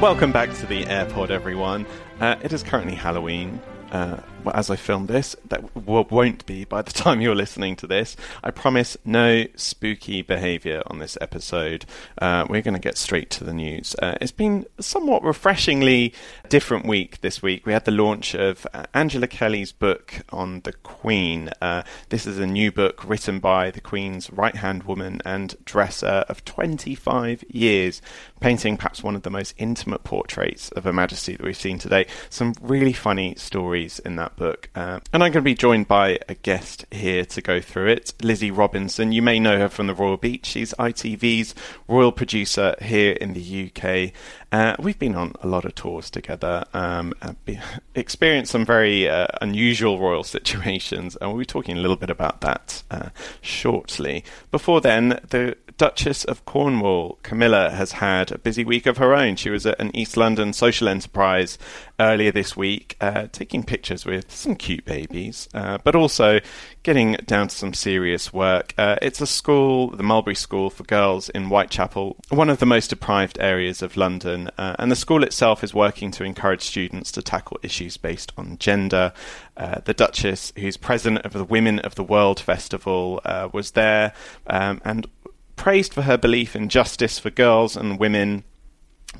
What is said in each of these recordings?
Welcome back to the HeirPod, everyone. Uh, it is currently Halloween. Uh, as I film this, that won't be by the time you're listening to this. I promise no spooky behaviour on this episode. Uh, we're going to get straight to the news. Uh, it's been somewhat refreshingly different week this week. We had the launch of uh, Angela Kelly's book on the Queen. Uh, this is a new book written by the Queen's right hand woman and dresser of 25 years, painting perhaps one of the most intimate portraits of Her Majesty that we've seen today. Some really funny stories in that book. Uh, and I'm going to be joined by a guest here to go through it, Lizzie Robinson. You may know her from the Royal Beat. She's ITV's royal producer here in the UK. Uh, we've been on a lot of tours together, um, experienced some very uh, unusual royal situations, and we'll be talking a little bit about that uh, shortly. Before then, the Duchess of Cornwall, Camilla, has had a busy week of her own. She was at an East London social enterprise earlier this week, uh, taking pictures with some cute babies, uh, but also getting down to some serious work. Uh, it's a school, the Mulberry School for Girls in Whitechapel, one of the most deprived areas of London, uh, and the school itself is working to encourage students to tackle issues based on gender. Uh, the Duchess, who's president of the Women of the World Festival, uh, was there um, and praised for her belief in justice for girls and women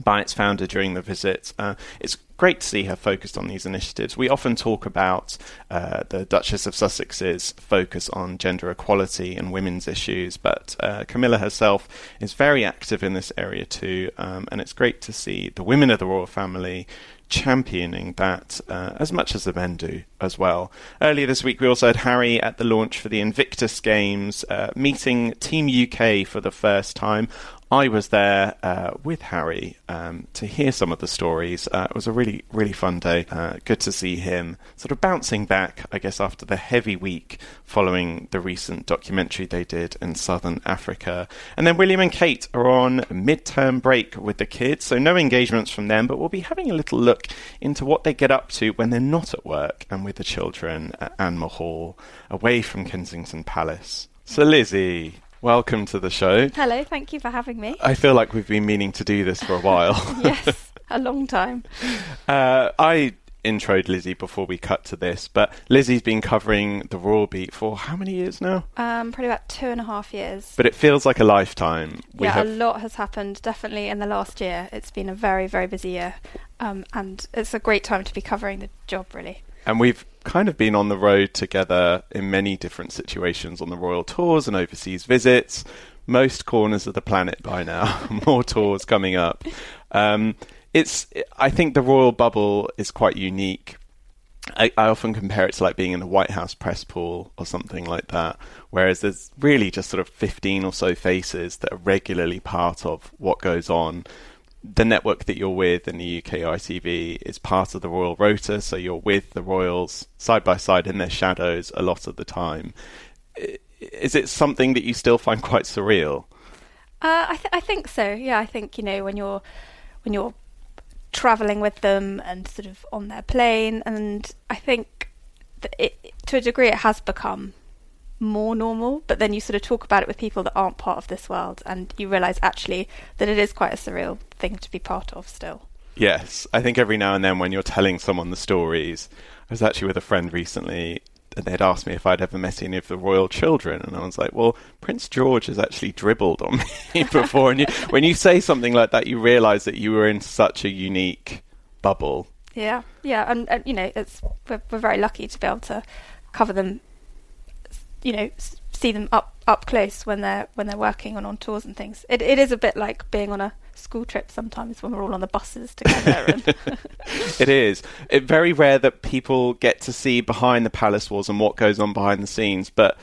by its founder during the visit. Uh, it's great to see her focused on these initiatives. We often talk about uh, the Duchess of Sussex's focus on gender equality and women's issues, but uh, Camilla herself is very active in this area too, um, and it's great to see the women of the royal family championing that uh, as much as the men do as well. Earlier this week, we also had Harry at the launch for the Invictus Games, uh, meeting Team UK for the first time. I was there uh, with Harry um, to hear some of the stories. Uh, it was a really, really fun day. Uh, good to see him sort of bouncing back, I guess, after the heavy week following the recent documentary they did in southern Africa. And then William and Kate are on midterm break with the kids, so no engagements from them, but we'll be having a little look into what they get up to when they're not at work and with the children at Anmer Hall, away from Kensington Palace. So, Lizzie, welcome to the show. Hello, thank you for having me. I feel like we've been meaning to do this for a while. yes, a long time. Uh, I introed Lizzie before we cut to this, but Lizzie's been covering the Royal Beat for how many years now? Um, probably about two and a half years. But it feels like a lifetime. We yeah, have... a lot has happened. Definitely in the last year, it's been a very, very busy year, um, and it's a great time to be covering the job, really. And we've kind of been on the road together in many different situations on the royal tours and overseas visits. Most corners of the planet by now. More tours coming up. Um, it's. I think the royal bubble is quite unique. I, I, often compare it to like being in the White House press pool or something like that, whereas there's really just sort of 15 or so faces that are regularly part of what goes on the network that you're with in the UK ITV is part of the Royal Rota, so you're with the Royals side by side in their shadows a lot of the time. Is it something that you still find quite surreal? Uh, I, th- I think so. Yeah, I think you know when you're when you're traveling with them and sort of on their plane, and I think it, to a degree it has become more normal, but then you sort of talk about it with people that aren't part of this world, and you realise actually that it is quite a surreal thing to be part of still. Yes, I think every now and then when you're telling someone the stories, I was actually with a friend recently, and they'd asked me if I'd ever met any of the royal children, and I was like, "Well, Prince George has actually dribbled on me before." and you, when you say something like that, you realise that you were in such a unique bubble. Yeah, yeah, and, and you know, it's we're, we're very lucky to be able to cover them you know see them up up close when they're when they're working and on tours and things. It it is a bit like being on a school trip sometimes when we're all on the buses together. And it is. It's very rare that people get to see behind the palace walls and what goes on behind the scenes. But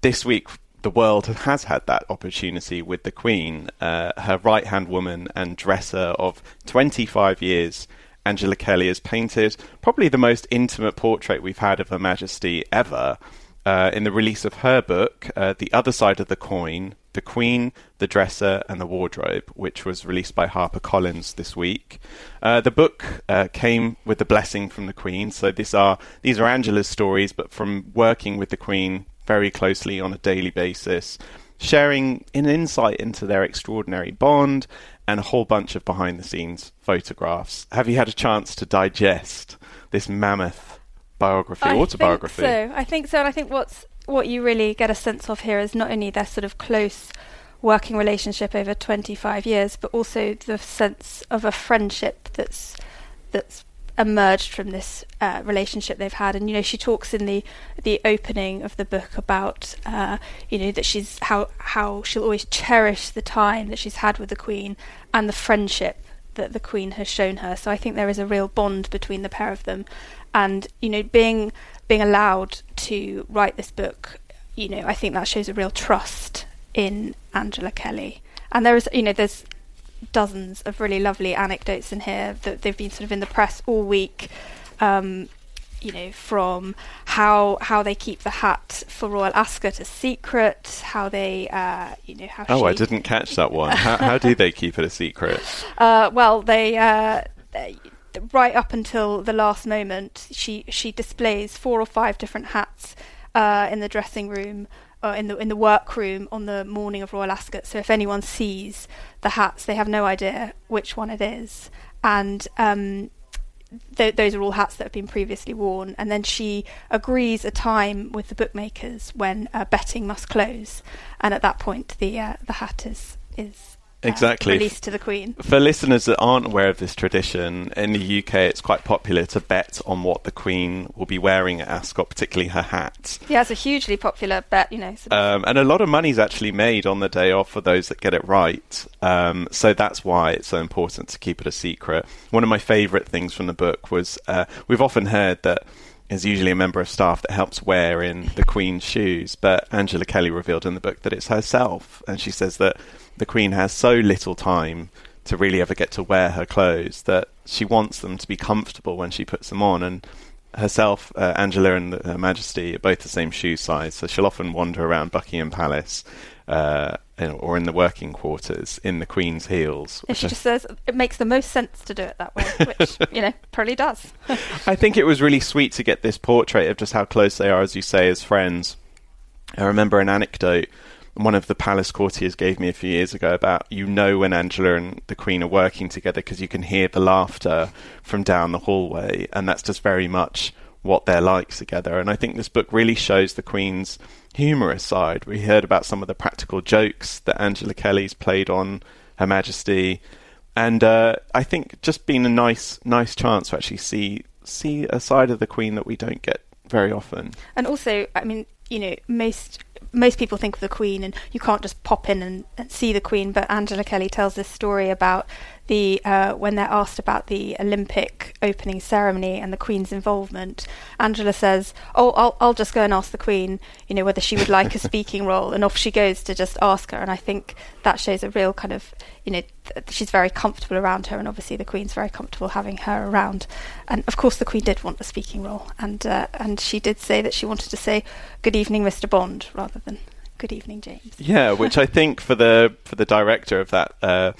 this week, the world has had that opportunity with the Queen, uh, her right hand woman and dresser of 25 years. Angela Kelly has painted probably the most intimate portrait we've had of Her Majesty ever uh, in the release of her book, uh, The Other Side of the Coin The Queen, the Dresser, and the Wardrobe, which was released by HarperCollins this week. Uh, the book uh, came with the blessing from the Queen, so are, these are Angela's stories, but from working with the Queen very closely on a daily basis sharing an insight into their extraordinary bond and a whole bunch of behind the scenes photographs. Have you had a chance to digest this mammoth biography, I autobiography? Think so I think so, and I think what's what you really get a sense of here is not only their sort of close working relationship over 25 years, but also the sense of a friendship that's that's emerged from this uh, relationship they've had. And you know, she talks in the the opening of the book about uh, you know that she's how how she'll always cherish the time that she's had with the Queen and the friendship that the Queen has shown her. So I think there is a real bond between the pair of them, and you know, being being allowed to write this book, you know, I think that shows a real trust in Angela Kelly. And there is, you know, there's dozens of really lovely anecdotes in here that they've been sort of in the press all week. Um, you know, from how how they keep the hat for Royal Ascot a secret, how they, uh, you know, how. Oh, she, I didn't catch that one. how, how do they keep it a secret? Uh, well, they, uh, they right up until the last moment, she she displays four or five different hats uh, in the dressing room. Uh, in the in the workroom on the morning of Royal Ascot, so if anyone sees the hats, they have no idea which one it is, and um, th- those are all hats that have been previously worn. And then she agrees a time with the bookmakers when uh, betting must close, and at that point, the uh, the hat is is uh, Exactly. released to the Queen. For listeners that aren't aware of this tradition, in the UK it's quite popular to bet on what the Queen will be wearing at Ascot, particularly her hat. Yeah, it's a hugely popular bet, you know. Sort of Um, and a lot of money's actually made on the day off for those that get it right. Um, so that's why it's so important to keep it a secret. One of my favourite things from the book was uh, we've often heard that there's usually a member of staff that helps wear in the Queen's shoes, but Angela Kelly revealed in the book that it's herself. And she says that the Queen has so little time to really ever get to wear her clothes that she wants them to be comfortable when she puts them on. And herself, uh, Angela and Her Majesty are both the same shoe size, so she'll often wander around Buckingham Palace uh, or in the working quarters in the Queen's heels. She just says it makes the most sense to do it that way, which you know probably does. I think it was really sweet to get this portrait of just how close they are, as you say, as friends. I remember an anecdote one of the palace courtiers gave me a few years ago about you know when Angela and the Queen are working together because you can hear the laughter from down the hallway, and that's just very much what they're like together. And I think this book really shows the Queen's humorous side. We heard about some of the practical jokes that Angela Kelly's played on Her Majesty, and uh, I think just being a nice, nice chance to actually see see a side of the Queen that we don't get very often. And also, I mean, you know, most most people think of the Queen, and you can't just pop in and, and see the Queen. But Angela Kelly tells this story about the uh, when they're asked about the Olympic opening ceremony and the Queen's involvement. Angela says, "Oh, I'll I'll just go and ask the Queen, you know, whether she would like a speaking role." And off she goes to just ask her. And I think that shows a real kind of, you know, th- she's very comfortable around her, and obviously the Queen's very comfortable having her around. And of course, the Queen did want a speaking role, and uh, and she did say that she wanted to say "Good evening, Mr. Bond," rather than "Good evening, James." Yeah, which I think for the for the director of that uh,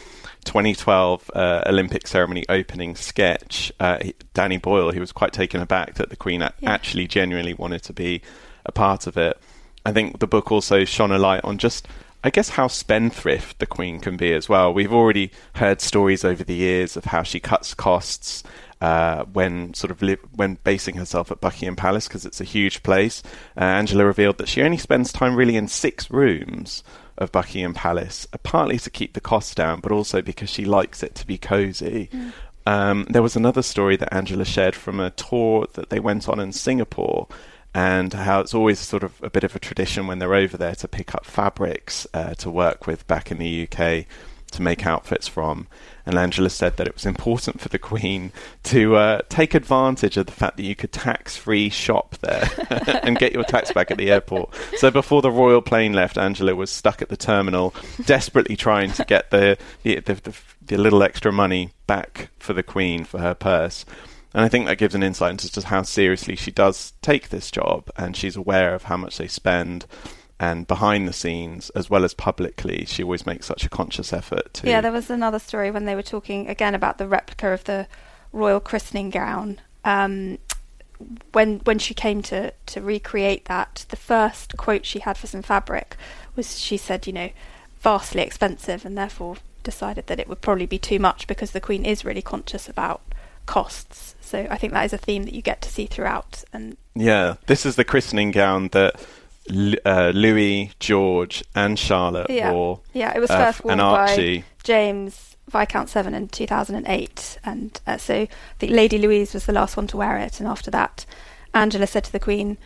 2012 uh, Olympic ceremony opening sketch, uh, Danny Boyle, he was quite taken aback that the Queen Yeah. actually genuinely wanted to be a part of it. I think the book also shone a light on just. I guess how spendthrift the Queen can be as well. We've already heard stories over the years of how she cuts costs uh, when sort of li- when basing herself at Buckingham Palace because it's a huge place. Uh, Angela revealed that she only spends time really in six rooms of Buckingham Palace, uh, partly to keep the costs down, but also because she likes it to be cosy. Um, there was another story that Angela shared from a tour that they went on in Singapore. And how it's always sort of a bit of a tradition when they're over there to pick up fabrics uh, to work with back in the UK to make outfits from. And Angela said that it was important for the Queen to uh, take advantage of the fact that you could tax free shop there and get your tax back at the airport. So before the royal plane left, Angela was stuck at the terminal, desperately trying to get the, the, the, the, the little extra money back for the Queen for her purse. And I think that gives an insight into just how seriously she does take this job, and she's aware of how much they spend. And behind the scenes, as well as publicly, she always makes such a conscious effort to. Yeah, there was another story when they were talking again about the replica of the royal christening gown. Um, when when she came to to recreate that, the first quote she had for some fabric was she said, you know, vastly expensive and therefore decided that it would probably be too much because the Queen is really conscious about costs. So I think that is a theme that you get to see throughout. And yeah, this is the christening gown that uh, Louis, George, and Charlotte yeah. wore. Yeah, it was uh, first worn by James Viscount Severn in 2008, and uh, so I think Lady Louise was the last one to wear it, and after that, Angela said to the Queen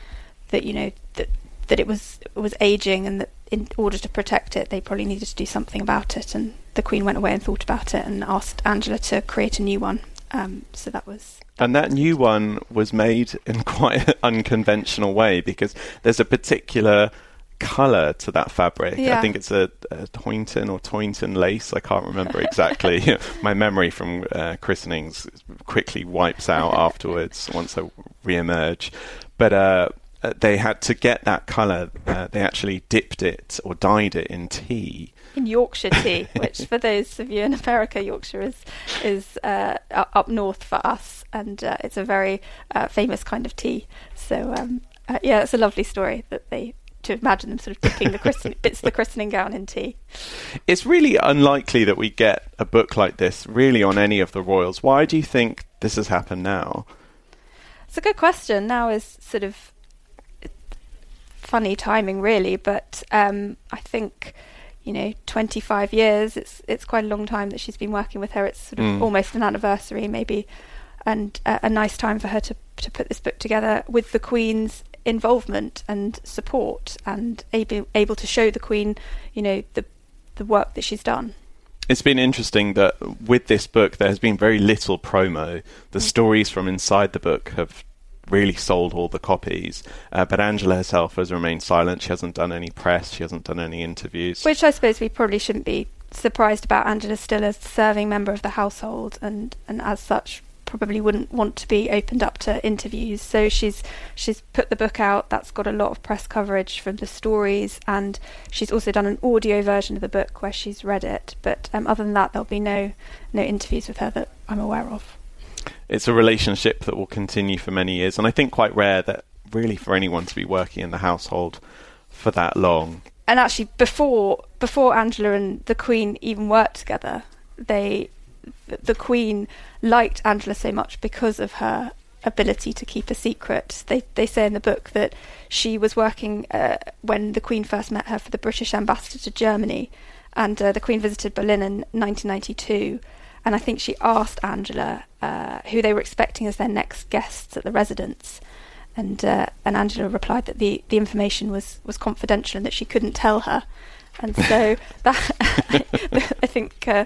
that you know that that it was it was aging, and that in order to protect it, they probably needed to do something about it, and the Queen went away and thought about it and asked Angela to create a new one. Um, so that was. And that new one was made in quite an unconventional way because there's a particular colour to that fabric. Yeah. I think it's a, a Toynton or Toynton lace. I can't remember exactly. My memory from uh, christenings quickly wipes out afterwards once I re-emerge. But uh, uh, they had to get that colour. Uh, they actually dipped it or dyed it in tea in Yorkshire tea, which for those of you in America, Yorkshire is is uh, up north for us, and uh, it's a very uh, famous kind of tea. So um, uh, yeah, it's a lovely story that they to imagine them sort of dipping the christening, bits of the christening gown in tea. It's really unlikely that we get a book like this really on any of the royals. Why do you think this has happened now? It's a good question. Now is sort of funny timing, really, but um, I think you know, 25 years. It's it's quite a long time that she's been working with her. It's sort of mm. almost an anniversary, maybe, and uh, a nice time for her to to put this book together with the Queen's involvement and support, and able able to show the Queen, you know, the the work that she's done. It's been interesting that with this book there has been very little promo. The mm. stories from inside the book have really sold all the copies. Uh, but Angela herself has remained silent. She hasn't done any press. She hasn't done any interviews. Which I suppose we probably shouldn't be surprised about. Angela still a serving member of the household, and and as such probably wouldn't want to be opened up to interviews. So she's she's put the book out. That's got a lot of press coverage from the stories, and she's also done an audio version of the book where she's read it. But um, other than that, there'll be no no interviews with her that I'm aware of it's a relationship that will continue for many years, and I think quite rare that really for anyone to be working in the household for that long. And actually, before before Angela and the Queen even worked together, they the Queen liked Angela so much because of her ability to keep a secret. They they say in the book that she was working uh, when the Queen first met her for the British ambassador to Germany, and uh, the Queen visited Berlin in 1992 and I think she asked Angela uh, who they were expecting as their next guests at the residence. And uh, and Angela replied that the, the information was, was confidential and that she couldn't tell her. And so that I think uh,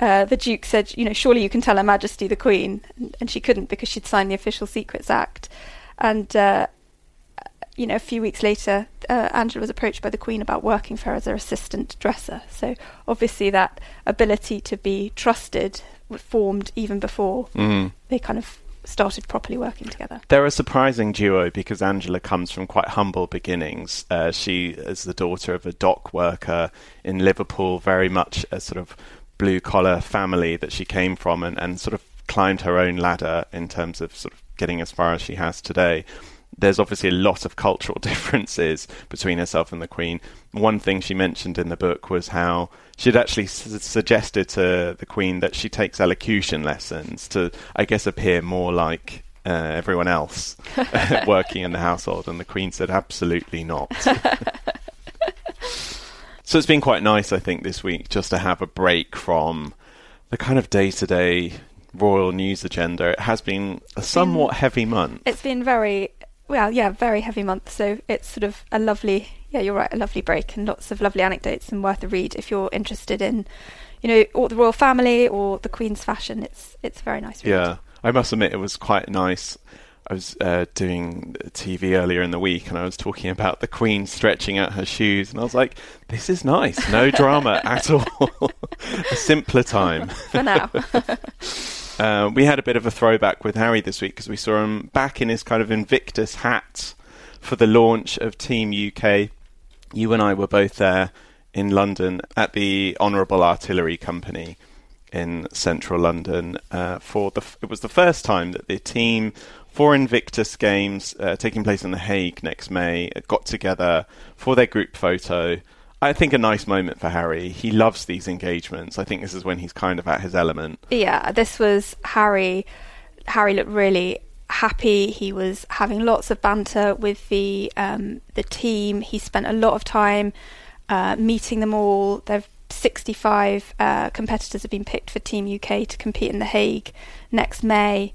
uh, the Duke said, you know, surely you can tell Her Majesty the Queen, and, and she couldn't because she'd signed the Official Secrets Act. And uh, you know, a few weeks later, uh, Angela was approached by the Queen about working for her as her assistant dresser. So obviously, that ability to be trusted formed even before mm. they kind of started properly working together. They're a surprising duo because Angela comes from quite humble beginnings. Uh, she is the daughter of a dock worker in Liverpool, very much a sort of blue collar family that she came from, and, and sort of climbed her own ladder in terms of sort of getting as far as she has today there's obviously a lot of cultural differences between herself and the Queen. One thing she mentioned in the book was how she'd actually su- suggested to the Queen that she takes elocution lessons to, I guess, appear more like uh, everyone else working in the household. And the Queen said, absolutely not. so it's been quite nice, I think, this week just to have a break from the kind of day to day royal news agenda. It has been a somewhat heavy month. It's been very well, yeah, very heavy month. So it's sort of a lovely, yeah, you're right, a lovely break and lots of lovely anecdotes and worth a read if you're interested in, you know, or the royal family or the Queen's fashion. It's it's very nice. Read. Yeah, I must admit it was quite nice. I was uh, doing TV earlier in the week and I was talking about the Queen stretching out her shoes, and I was like, "This is nice, no drama at all, a simpler time for now." Uh, we had a bit of a throwback with Harry this week because we saw him back in his kind of Invictus hat for the launch of Team UK. You and I were both there in London at the Honourable Artillery Company in central London uh, for the. F- it was the first time that the team for Invictus Games uh, taking place in The Hague next May got together for their group photo. I think a nice moment for Harry. He loves these engagements. I think this is when he's kind of at his element. Yeah, this was Harry. Harry looked really happy. He was having lots of banter with the um, the team. He spent a lot of time uh, meeting them all. There've 65 uh, competitors have been picked for Team UK to compete in The Hague next May.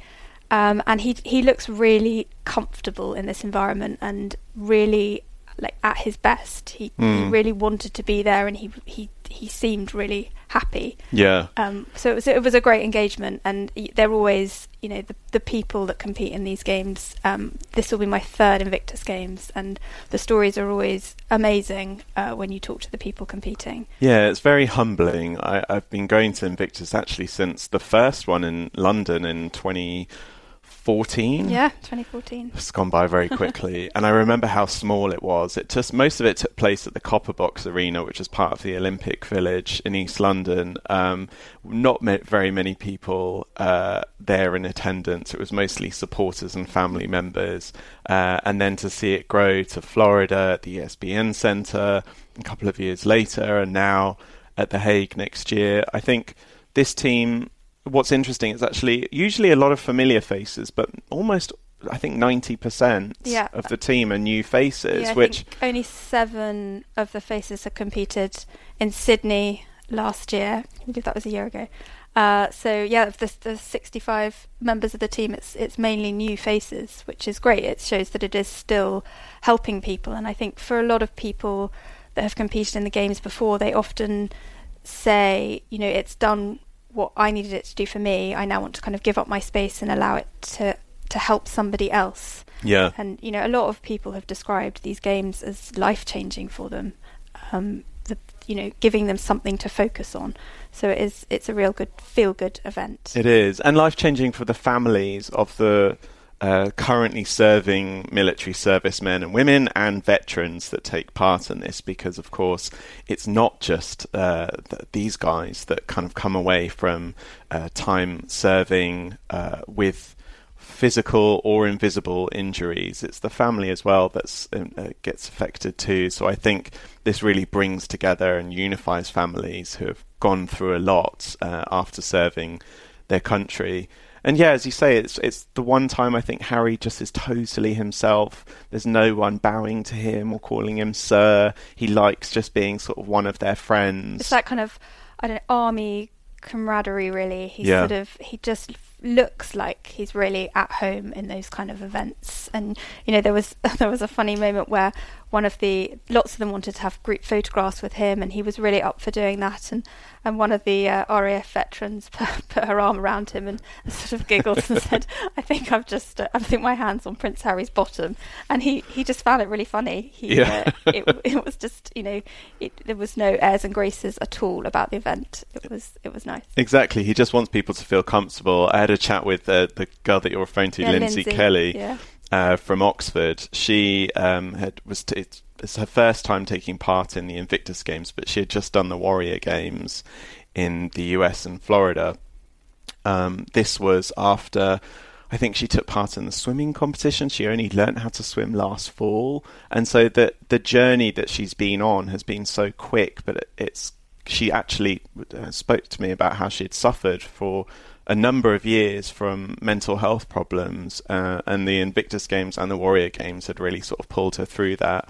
Um, and he he looks really comfortable in this environment and really like at his best. He, mm. he hmm. really wanted to be there, and he he he seemed really happy. Yeah. Um. So it was it was a great engagement, and they're always you know the the people that compete in these games. Um. This will be my third Invictus Games, and the stories are always amazing uh, when you talk to the people competing. Yeah, it's very humbling. I, I've been going to Invictus actually since the first one in London in twenty. 20 2014. Yeah, 2014. It's gone by very quickly, and I remember how small it was. It just most of it took place at the Copper Box Arena, which is part of the Olympic Village in East London. Um, not very many people uh, there in attendance. It was mostly supporters and family members, uh, and then to see it grow to Florida at the ESPN Centre a couple of years later, and now at the Hague next year. I think this team what's interesting is actually usually a lot of familiar faces, but almost I think ninety percent yeah. of the team are new faces. Yeah, which only seven of the faces have competed in Sydney last year. I believe that was a year ago. Uh, so yeah, of the, the 65 members of the team, it's it's mainly new faces, which is great. It shows that it is still helping people, and I think for a lot of people that have competed in the games before, they often say, you know, it's done what I needed it to do for me, I now want to kind of give up my space and allow it to to help somebody else. Yeah. And you know, a lot of people have described these games as life changing for them. Um, the you know, giving them something to focus on. So it is it's a real good feel good event. It is. And life changing for the families of the uh, currently serving military servicemen and women and veterans that take part in this because, of course, it's not just uh, th- these guys that kind of come away from uh, time serving uh, with physical or invisible injuries. It's the family as well that um, uh, gets affected too. So I think this really brings together and unifies families who have gone through a lot uh, after serving their country and yeah, as you say, it's it's the one time I think Harry just is totally himself. There's no one bowing to him or calling him sir. He likes just being sort of one of their friends. It's that kind of I don't know, army camaraderie really. He yeah. sort of he just looks like he's really at home in those kind of events. And you know, there was there was a funny moment where one of the lots of them wanted to have group photographs with him, and he was really up for doing that. And and one of the uh, RAF veterans put, put, her arm around him and sort of giggled and said, "I think I've just uh, I think my hands on Prince Harry's bottom," and he, he just found it really funny. He, yeah. Uh, it, it was just you know it, there was no airs and graces at all about the event. It was it was nice. Exactly. He just wants people to feel comfortable. I had a chat with uh, the girl that you're referring to, yeah, Lindsay, Lindsay, Kelly. Yeah. Uh, from Oxford. She um, had was t- it's her first time taking part in the Invictus Games, but she had just done the Warrior Games in the US and Florida. Um, this was after I think she took part in the swimming competition. She only learnt how to swim last fall, and so the the journey that she's been on has been so quick. But it, it's she actually uh, spoke to me about how she had suffered for a number of years from mental health problems, uh, and the Invictus Games and the Warrior Games had really sort of pulled her through that.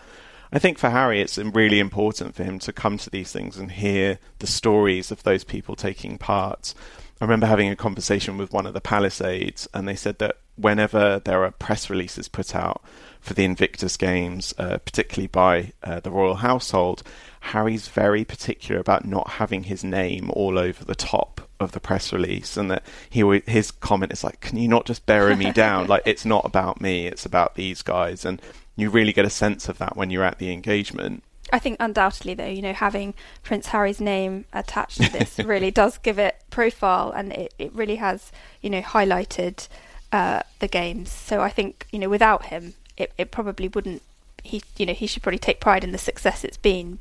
I think for Harry, it's really important for him to come to these things and hear the stories of those people taking part. I remember having a conversation with one of the Palisades, and they said that whenever there are press releases put out for the Invictus Games, uh, particularly by uh, the royal household, Harry's very particular about not having his name all over the top of the press release, and that he his comment is like, "Can you not just bury me down? like it's not about me; it's about these guys." And you really get a sense of that when you're at the engagement. I think undoubtedly, though, you know, having Prince Harry's name attached to this really does give it profile, and it, it really has, you know, highlighted uh, the games. So I think, you know, without him, it, it probably wouldn't. He, you know, he should probably take pride in the success it's been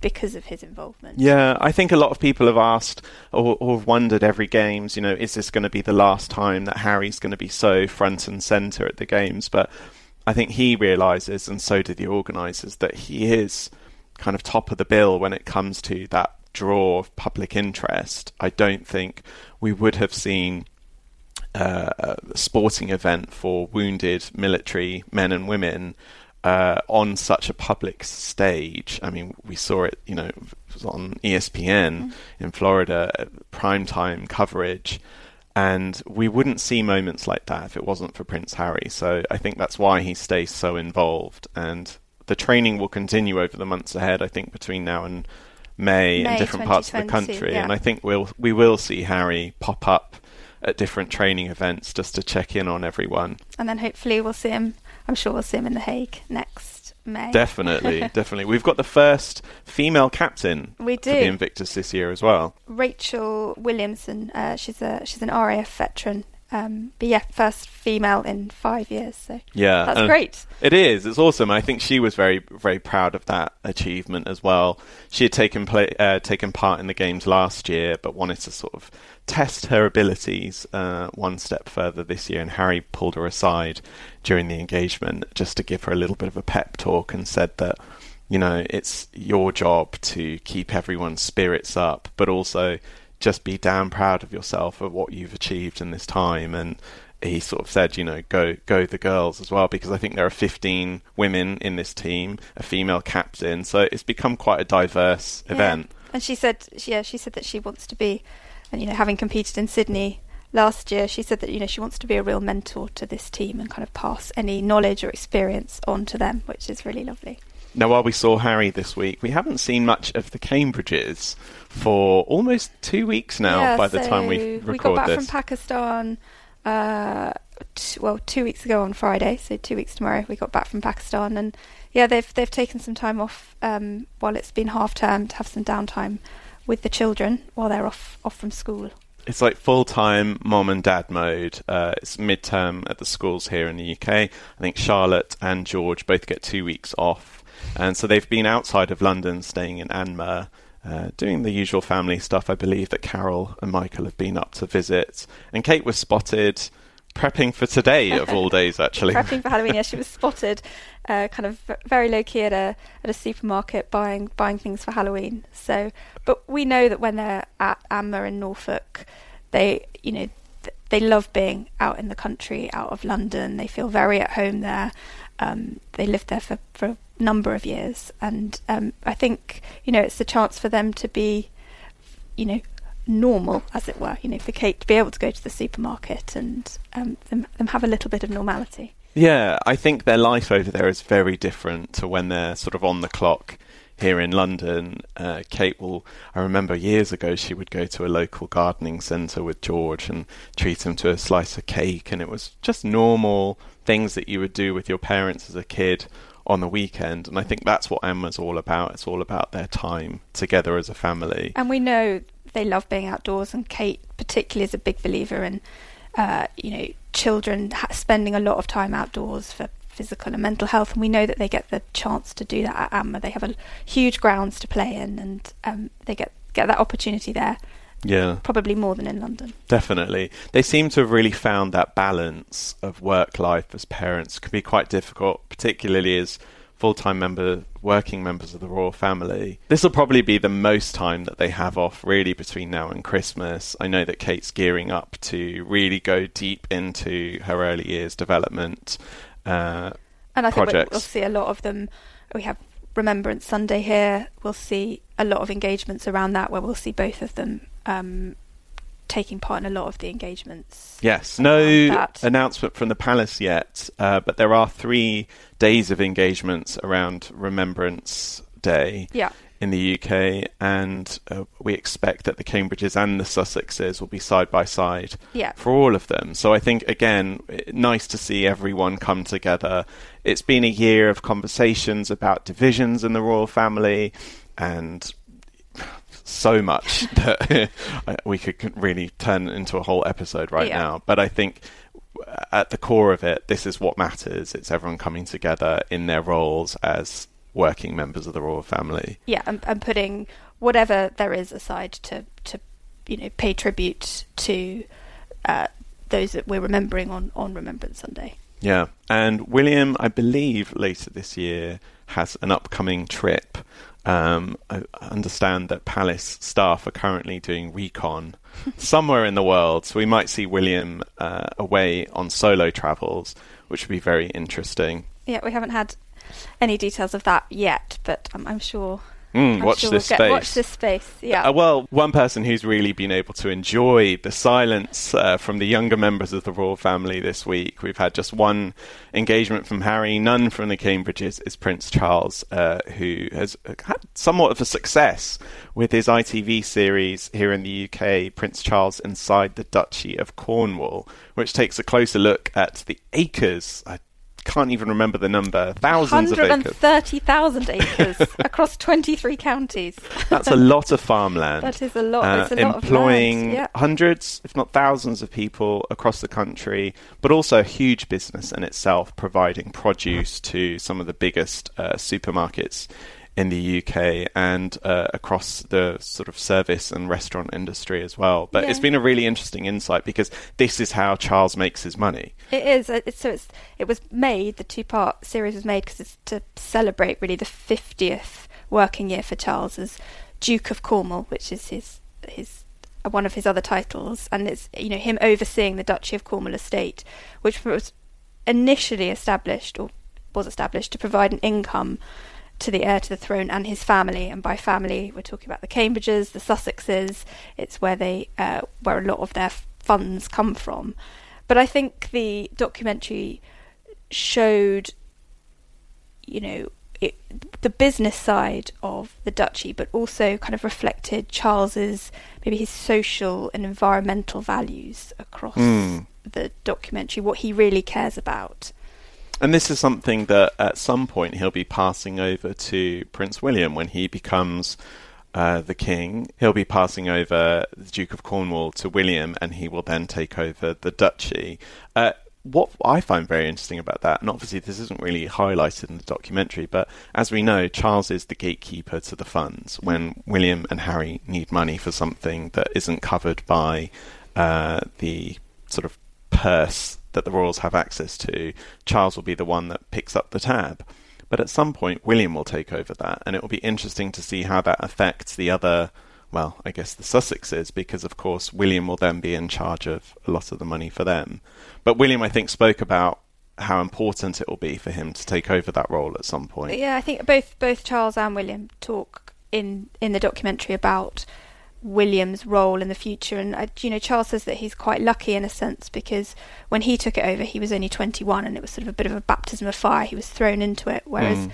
because of his involvement. Yeah, I think a lot of people have asked or, or wondered every games, you know, is this going to be the last time that Harry's going to be so front and centre at the games? But I think he realizes, and so do the organisers, that he is kind of top of the bill when it comes to that draw of public interest. I don't think we would have seen uh, a sporting event for wounded military men and women uh, on such a public stage. I mean, we saw it, you know, it was on ESPN mm. in Florida, prime time coverage. And we wouldn't see moments like that if it wasn't for Prince Harry. So I think that's why he stays so involved. And the training will continue over the months ahead, I think, between now and May, May in different parts of the country. Yeah. And I think we'll, we will see Harry pop up at different training events just to check in on everyone. And then hopefully we'll see him I'm sure we'll see him in The Hague next May. Definitely, definitely. We've got the first female captain we do. for the Invictus this year as well. Rachel Williamson. Uh, she's a she's an RAF veteran. Um, but yeah, first female in five years. So yeah, that's great. It is. It's awesome. I think she was very very proud of that achievement as well. She had taken play, uh, taken part in the games last year, but wanted to sort of test her abilities uh, one step further this year, and Harry pulled her aside during the engagement just to give her a little bit of a pep talk and said that, you know, it's your job to keep everyone's spirits up, but also just be damn proud of yourself of what you've achieved in this time. And he sort of said, you know, go go the girls as well, because I think there are 15 women in this team, a female captain, so it's become quite a diverse yeah. event. And she said, yeah, she said that she wants to be and you know, having competed in Sydney last year, she said that you know she wants to be a real mentor to this team and kind of pass any knowledge or experience on to them, which is really lovely. Now, while we saw Harry this week, we haven't seen much of the Cambridges for almost two weeks now. Yeah, by the so time we record this, we got back this. from Pakistan. Uh, t- well, two weeks ago on Friday, so two weeks tomorrow, we got back from Pakistan, and yeah, they've they've taken some time off um, while it's been half term to have some downtime with the children while they're off off from school. It's like full time mom and dad mode. Uh, it's midterm at the schools here in the UK. I think Charlotte and George both get two weeks off, and so they've been outside of London, staying in Anmer. Uh, doing the usual family stuff, I believe that Carol and Michael have been up to visit. And Kate was spotted prepping for today of all days, actually. prepping for Halloween, yeah. She was spotted uh, kind of very low key at a at a supermarket buying buying things for Halloween. So, but we know that when they're at Anmer in Norfolk, they you know they love being out in the country, out of London. They feel very at home there. Um, they lived there for for number of years, and um, I think you know it's the chance for them to be, you know, normal, as it were. You know, for Kate to be able to go to the supermarket and um, them, them have a little bit of normality. Yeah, I think their life over there is very different to when they're sort of on the clock here in London. Uh, Kate will, I remember years ago, she would go to a local gardening centre with George and treat him to a slice of cake, and it was just normal things that you would do with your parents as a kid on the weekend. And I think that's what Anmer's all about. It's all about their time together as a family. And we know they love being outdoors, and Kate particularly is a big believer in uh, you know, children spending a lot of time outdoors for physical and mental health, and we know that they get the chance to do that at Anmer. They have a huge grounds to play in, and um, they get get that opportunity there. Yeah, probably more than in London. Definitely, they seem to have really found that balance of work life as parents can be quite difficult, particularly as full-time member working members of the royal family. This will probably be the most time that they have off really between now and christmas. I know that kate's gearing up to really go deep into her early years development uh, and i projects. think we'll see a lot of them. We have remembrance sunday here. We'll see a lot of engagements around that where we'll see both of them um, taking part in a lot of the engagements. Yes, no announcement from the palace yet, uh, but there are three days of engagements around Remembrance Day. Yeah. In the UK, and uh, we expect that the Cambridges and the Sussexes will be side by side yeah. for all of them. So I think again, nice to see everyone come together. It's been a year of conversations about divisions in the royal family, and so much that we could really turn into a whole episode right yeah. now. But I think at the core of it, this is what matters. It's everyone coming together in their roles as working members of the royal family. Yeah, and, and putting whatever there is aside to to you know pay tribute to uh, those that we're remembering on on Remembrance Sunday. Yeah, and William, I believe later this year has an upcoming trip Um, I understand that palace staff are currently doing recon somewhere in the world, so we might see William uh, away on solo travels, which would be very interesting. Yeah, we haven't had any details of that yet, but I'm, I'm sure Mm, watch sure this we'll space. Watch this space. Yeah. Uh, well, one person who's really been able to enjoy the silence uh, from the younger members of the royal family this week, we've had just one engagement from Harry, none from the Cambridges, is Prince Charles, uh, who has had somewhat of a success with his ITV series here in the UK, Prince Charles Inside the Duchy of Cornwall, which takes a closer look at the acres. I can't even remember the number, thousands of acres. 130,000 acres across 23 counties. That's a lot of farmland. That is a lot. Uh, a lot employing. Yeah. hundreds, if not thousands, of people across the country, but also a huge business in itself, providing produce to some of the biggest uh, supermarkets in the UK and uh, across the sort of service and restaurant industry as well. But it's been a really interesting insight because this is how Charles makes his money. It is. uh, It's, so it's it was made. The two part series was made because it's to celebrate really the fiftieth working year for Charles as Duke of Cornwall, which is his his uh, one of his other titles, and it's you know him overseeing the Duchy of Cornwall estate, which was initially established or was established to provide an income to the heir to the throne and his family. And by family, we're talking about the Cambridges, the Sussexes. It's where they uh, where a lot of their funds come from. But I think the documentary showed, you know, it, the business side of the duchy, but also kind of reflected Charles's maybe his social and environmental values across Mm. the documentary, what he really cares about. And this is something that at some point he'll be passing over to Prince William when he becomes uh, the king. He'll be passing over the Duke of Cornwall to William, and he will then take over the duchy. Uh, what I find very interesting about that, and obviously this isn't really highlighted in the documentary, but as we know, Charles is the gatekeeper to the funds. When William and Harry need money for something that isn't covered by uh, the sort of purse that the royals have access to, Charles will be the one that picks up the tab. But at some point, William will take over that, and it will be interesting to see how that affects the other, well, I guess the Sussexes, because of course William will then be in charge of a lot of the money for them. But William, I think, spoke about how important it will be for him to take over that role at some point. Yeah, I think both both Charles and William talk in in the documentary about William's role in the future, and uh, you know Charles says that he's quite lucky in a sense because when he took it over, he was only 21, and it was sort of a bit of a baptism of fire. He was thrown into it, whereas Mm.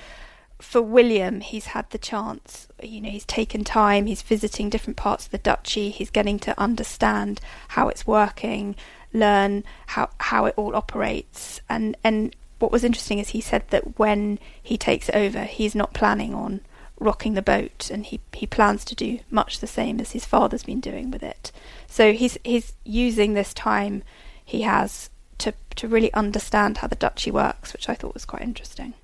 for William, he's had the chance. You know, he's taken time. He's visiting different parts of the duchy. He's getting to understand how it's working, learn how how it all operates. And and what was interesting is he said that when he takes over, he's not planning on rocking the boat, and he he plans to do much the same as his father's been doing with it. So he's he's using this time he has to to really understand how the duchy works, which I thought was quite interesting.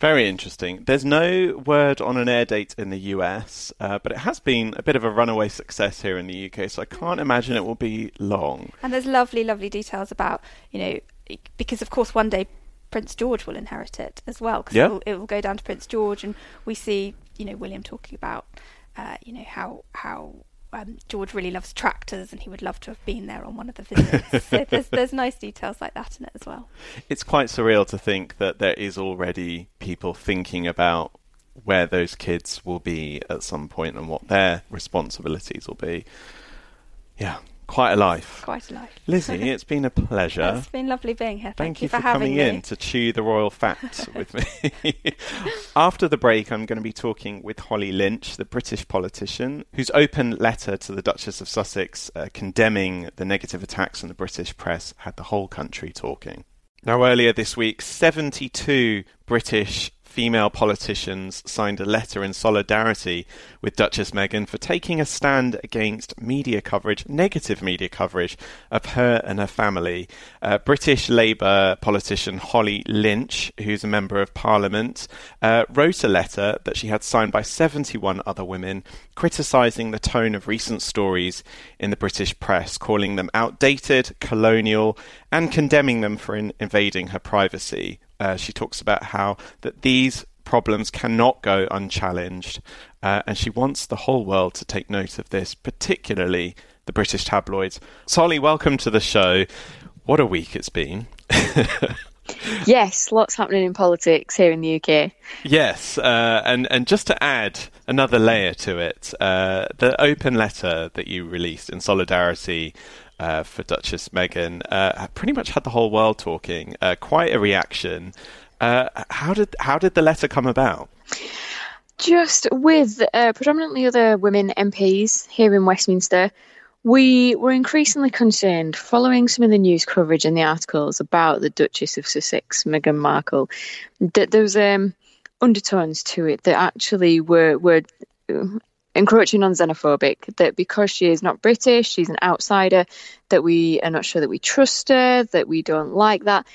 Very interesting. There's no word on an air date in the US, uh, but it has been a bit of a runaway success here in the UK, so I can't imagine it will be long. And there's lovely, lovely details about, you know, because of course one day Prince George will inherit it as well. Because Yeah. it, it will go down to Prince George, and we see, you know, William talking about, uh, you know, how how um, George really loves tractors, and he would love to have been there on one of the visits. so there's there's nice details like that in it as well. It's quite surreal to think that there is already people thinking about where those kids will be at some point and what their responsibilities will be. Yeah, quite a life. Quite a lot. Lizzie, it's been a pleasure. It's been lovely being here. Thank, Thank, you, for, having coming me. in to chew the royal fat with me. After the break, I'm going to be talking with Holly Lynch, the British politician, whose open letter to the Duchess of Sussex uh, condemning the negative attacks on the British press had the whole country talking. Now, earlier this week, 72 British female politicians signed a letter in solidarity with Duchess Meghan for taking a stand against media coverage, negative media coverage of her and her family. Uh, British Labour politician Holly Lynch, who's a member of Parliament, uh, wrote a letter that she had signed by 71 other women criticising the tone of recent stories in the British press, calling them outdated, colonial, and condemning them for in- invading her privacy. Uh, she talks about how that these problems cannot go unchallenged, uh, and she wants the whole world to take note of this, particularly the British tabloids. Holly, welcome to the show. What a week it's been. yes, lots happening in politics here in the UK. Yes, uh, and and just to add another layer to it, uh, the open letter that you released in solidarity uh, for Duchess Meghan uh, pretty much had the whole world talking. Uh, quite a reaction. Uh, how did how did the letter come about? Just with predominantly other women MPs here in Westminster we were increasingly concerned following some of the news coverage and the articles about the Duchess of Sussex, Meghan Markle, that there was um, undertones to it that actually were were uh, encroaching on xenophobic. That because she is not British, she's an outsider. That we are not sure that we trust her. That we don't like that.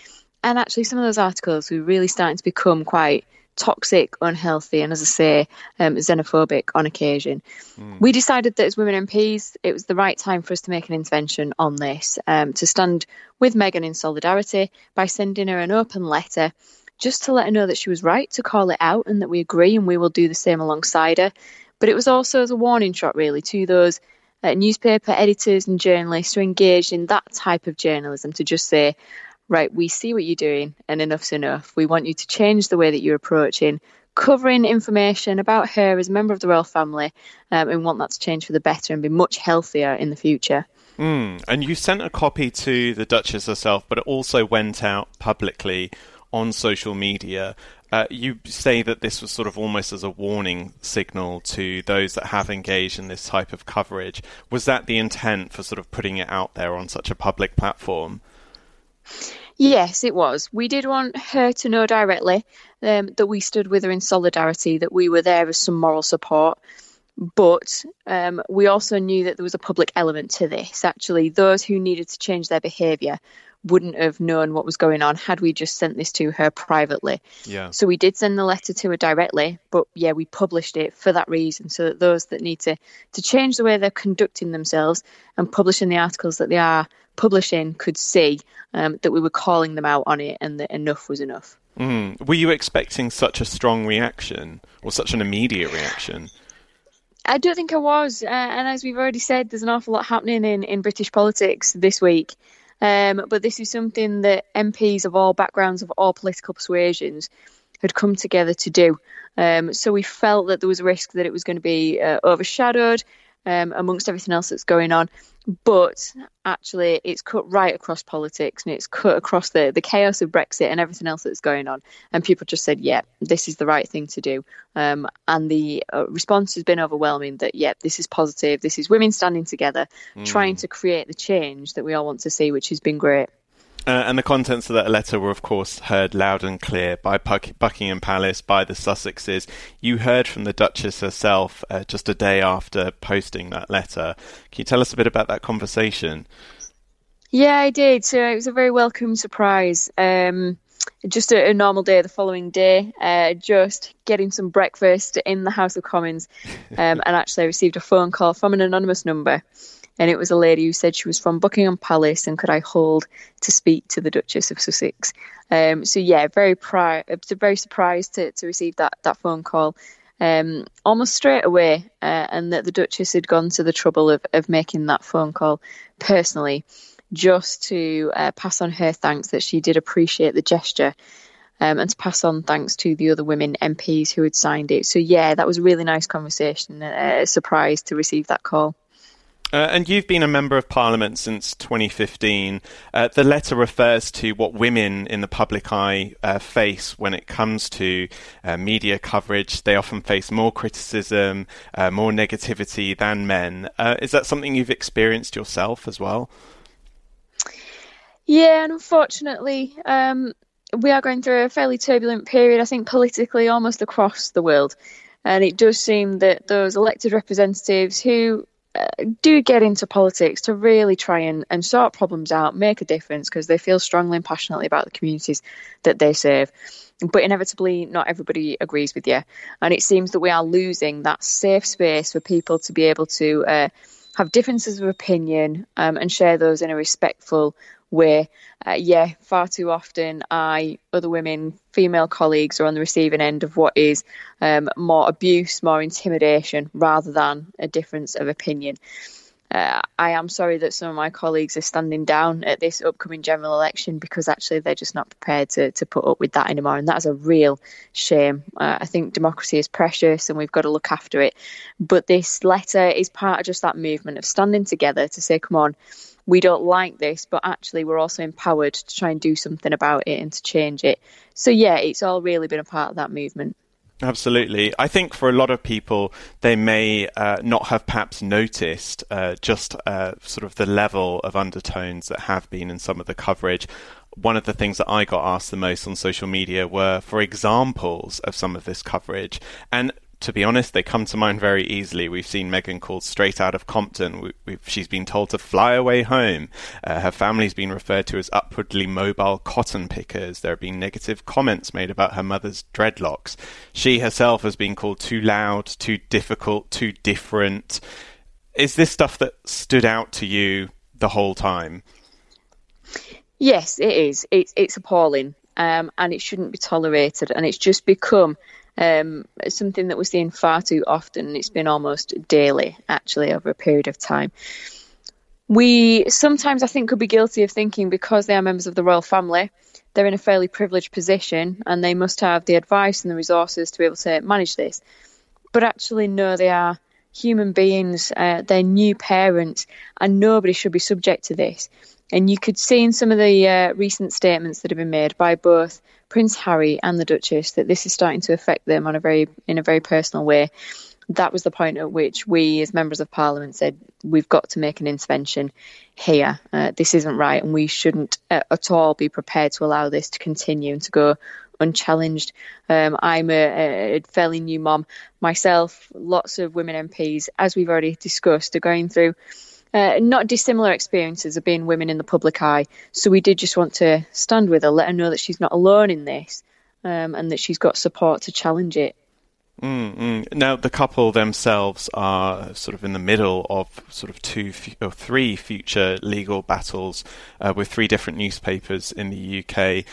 And actually, some of those articles were really starting to become quite toxic, unhealthy, and as I say, um, xenophobic on occasion. Mm. We decided that as women MPs, it was the right time for us to make an intervention on this, um, to stand with Meghan in solidarity by sending her an open letter just to let her know that she was right to call it out and that we agree and we will do the same alongside her. But it was also as a warning shot, really, to those uh, newspaper editors and journalists who engage in that type of journalism to just say, right, we see what you're doing and enough's enough. We want you to change the way that you're approaching covering information about her as a member of the royal family um, and want that to change for the better and be much healthier in the future. Mm, and you sent a copy to the Duchess herself, but it also went out publicly on social media. Uh, you say that this was sort of almost as a warning signal to those that have engaged in this type of coverage. Was that the intent for sort of putting it out there on such a public platform? Yes, it was. We did want her to know directly um, that we stood with her in solidarity, that we were there as some moral support. But um, we also knew that there was a public element to this. Actually, those who needed to change their behaviour wouldn't have known what was going on had we just sent this to her privately. Yeah. So we did send the letter to her directly, but yeah, we published it for that reason, so that those that need to to change the way they're conducting themselves and publishing the articles that they are publishing could see um, that we were calling them out on it and that enough was enough. Mm. Were you expecting such a strong reaction or such an immediate reaction? I don't think I was. Uh, and as we've already said, there's an awful lot happening in, in British politics this week. Um, but this is something that MPs of all backgrounds, of all political persuasions, had come together to do. Um, so we felt that there was a risk that it was going to be uh, overshadowed um, amongst everything else that's going on. But actually, it's cut right across politics and it's cut across the, the chaos of Brexit and everything else that's going on. And people just said, yeah, this is the right thing to do. Um, and the uh, response has been overwhelming that, yeah, this is positive. This is women standing together, mm. trying to create the change that we all want to see, which has been great. Uh, and the contents of that letter were, of course, heard loud and clear by Buck- Buckingham Palace, by the Sussexes. You heard from the Duchess herself uh, just a day after posting that letter. Can you tell us a bit about that conversation? Yeah, I did. So it was a very welcome surprise. Um, just a, a, normal day the following day, uh, just getting some breakfast in the House of Commons, um, and actually I received a phone call from an anonymous number and it was a lady who said she was from Buckingham Palace and could I hold to speak to the Duchess of Sussex. Um, so yeah, very pri- very surprised to, to receive that that phone call. Um, almost straight away, uh, and that the Duchess had gone to the trouble of, of making that phone call personally, just to uh, pass on her thanks that she did appreciate the gesture, um, and to pass on thanks to the other women MPs who had signed it. So yeah, that was a really nice conversation, a surprise to receive that call. Uh, and you've been a member of parliament since 2015. Uh, the letter refers to what women in the public eye uh, face when it comes to uh, media coverage. They often face more criticism, uh, more negativity than men. Uh, is that something you've experienced yourself as well? Yeah, and unfortunately, um, we are going through a fairly turbulent period, I think, politically almost across the world. And it does seem that those elected representatives who do get into politics to really try and, and sort problems out, make a difference because they feel strongly and passionately about the communities that they serve. But inevitably, not everybody agrees with you. And it seems that we are losing that safe space for people to be able to uh, have differences of opinion um, and share those in a respectful way. Uh, yeah, far too often I, other women, female colleagues are on the receiving end of what is um, more abuse, more intimidation, rather than a difference of opinion. Uh, I am sorry that some of my colleagues are standing down at this upcoming general election because actually they're just not prepared to, to put up with that anymore. And that is a real shame. Uh, I think democracy is precious and we've got to look after it. But this letter is part of just that movement of standing together to say, come on, we don't like this, but actually we're also empowered to try and do something about it and to change it. So, yeah, it's all really been a part of that movement. Absolutely. I think for a lot of people, they may uh, not have perhaps noticed uh, just uh, sort of the level of undertones that have been in some of the coverage. One of the things that I got asked the most on social media were for examples of some of this coverage. And to be honest, they come to mind very easily. We've seen Meghan called straight out of Compton. We, she's been told to fly away home. Uh, her family's been referred to as upwardly mobile cotton pickers. There have been negative comments made about her mother's dreadlocks. She herself has been called too loud, too difficult, too different. Is this stuff that stood out to you the whole time? Yes, it is. It's it's appalling, um, and it shouldn't be tolerated. And it's just become um, something that we're seeing far too often. It's been almost daily, actually, over a period of time. We sometimes, I think, could be guilty of thinking because they are members of the royal family, they're in a fairly privileged position and they must have the advice and the resources to be able to manage this. But actually, no, they are human beings, uh, they're new parents, and nobody should be subject to this. And you could see in some of the uh, recent statements that have been made by both Prince Harry and the Duchess that this is starting to affect them on a very in a very personal way. That was the point at which we, as members of Parliament, said we've got to make an intervention here. Uh, this isn't right, and we shouldn't uh, at all be prepared to allow this to continue and to go unchallenged. Um, I'm a, a, fairly new mom myself. Lots of women MPs, as we've already discussed, are going through uh, not dissimilar experiences of being women in the public eye. So we did just want to stand with her, let her know that she's not alone in this, um, and that she's got support to challenge it. Mm-hmm. Now, the couple themselves are sort of in the middle of sort of two or three future legal battles uh, with three different newspapers in the UK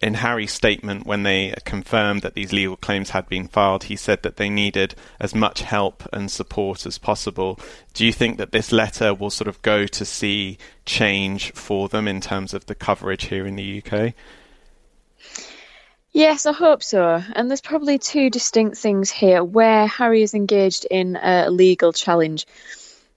in Harry's statement, when they confirmed that these legal claims had been filed, he said that they needed as much help and support as possible. Do you think that this letter will sort of go to see change for them in terms of the coverage here in the UK? Yes, I hope so. And there's probably two distinct things here where Harry is engaged in a legal challenge.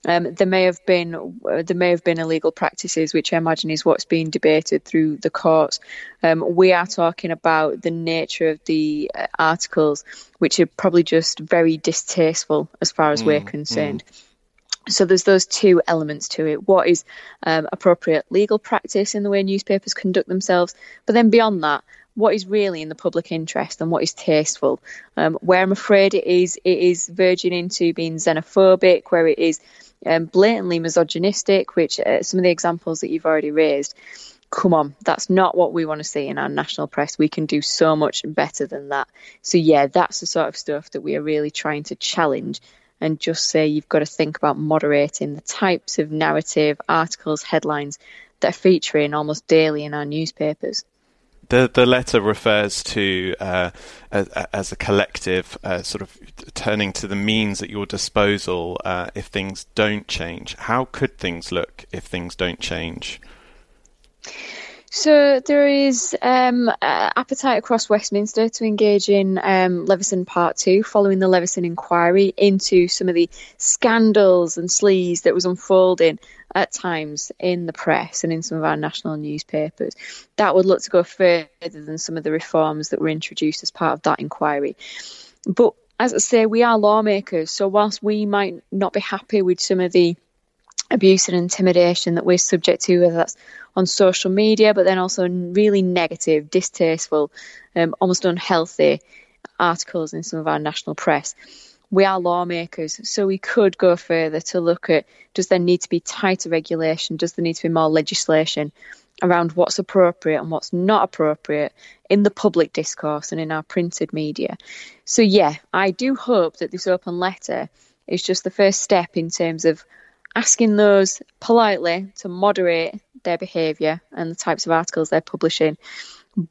Um, there may have been uh, there may have been illegal practices, which I imagine is what's being debated through the courts. Um, we are talking about the nature of the uh, articles, which are probably just very distasteful as far as mm, we're concerned. Mm. So there's those two elements to it. What is um, appropriate legal practice in the way newspapers conduct themselves, but then beyond that, what is really in the public interest and what is tasteful. Um, where I'm afraid it is, it is verging into being xenophobic, where it is um, blatantly misogynistic, which uh, some of the examples that you've already raised. Come on, that's not what we want to see in our national press. We can do so much better than that. So, yeah, that's the sort of stuff that we are really trying to challenge and just say you've got to think about moderating the types of narrative, articles, headlines that are featuring almost daily in our newspapers. The the letter refers to uh, as, as, a collective, uh, sort of turning to the means at your disposal uh, if things don't change. How could things look if things don't change? So there is um, appetite across Westminster to engage in um, Leveson Part Two, following the Leveson inquiry into some of the scandals and sleaze that was unfolding at times in the press and in some of our national newspapers. That would look to go further than some of the reforms that were introduced as part of that inquiry. But as I say, we are lawmakers, so whilst we might not be happy with some of the abuse and intimidation that we're subject to, whether that's on social media, but then also really negative, distasteful, um, almost unhealthy articles in some of our national press. We are lawmakers, so we could go further to look at does there need to be tighter regulation? Does there need to be more legislation around what's appropriate and what's not appropriate in the public discourse and in our printed media? So, yeah, I do hope that this open letter is just the first step in terms of asking those politely to moderate their behaviour and the types of articles they're publishing.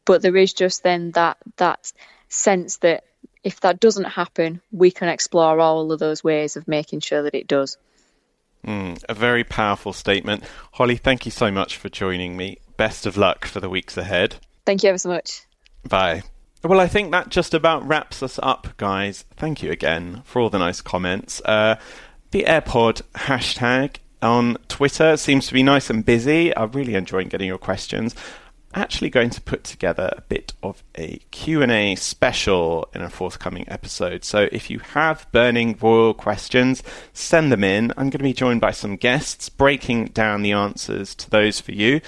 But there is just then that that sense that if that doesn't happen, we can explore all of those ways of making sure that it does. Mm, a very powerful statement. Holly, thank you so much for joining me. Best of luck for the weeks ahead. Thank you ever so much. Bye. Well, I think that just about wraps us up, guys. Thank you again for all the nice comments. Uh, the HeirPod hashtag on Twitter seems to be nice and busy. I'm really enjoying getting your questions actually going to put together a bit of a Q&A special in a forthcoming episode. So if you have burning royal questions, send them in. I'm going to be joined by some guests breaking down the answers to those for you.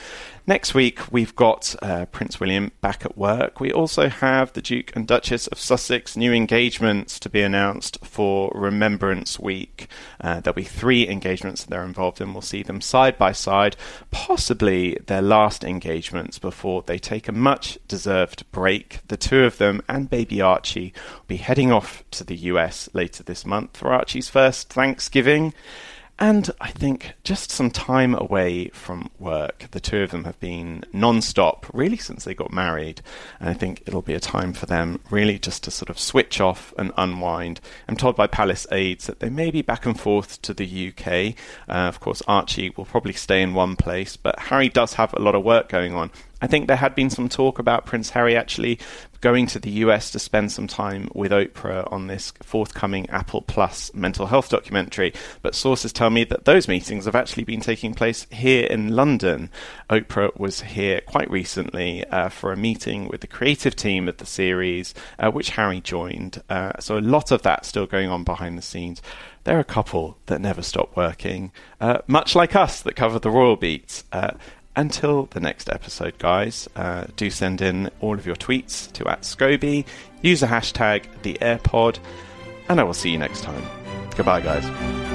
Next week, we've got uh, Prince William back at work. We also have the Duke and Duchess of Sussex new engagements to be announced for Remembrance Week. Uh, there'll be three engagements that they're involved in. We'll see them side by side, possibly their last engagements before they take a much deserved break. The two of them and baby Archie will be heading off to the US later this month for Archie's first Thanksgiving. And I think just some time away from work. The two of them have been non stop really since they got married. And I think it'll be a time for them really just to sort of switch off and unwind. I'm told by Palace aides that they may be back and forth to the UK. Uh, of course, Archie will probably stay in one place, but Harry does have a lot of work going on. I think there had been some talk about Prince Harry actually going to the US to spend some time with Oprah on this forthcoming Apple Plus mental health documentary. But sources tell me that those meetings have actually been taking place here in London. Oprah was here quite recently uh, for a meeting with the creative team of the series, uh, which Harry joined. Uh, so a lot of that still going on behind the scenes. They're a couple that never stop working, uh, much like us that cover the Royal Beats. Until the next episode, guys, uh, do send in all of your tweets to at Scobie, use the hashtag the HeirPod, and I will see you next time. Goodbye, guys.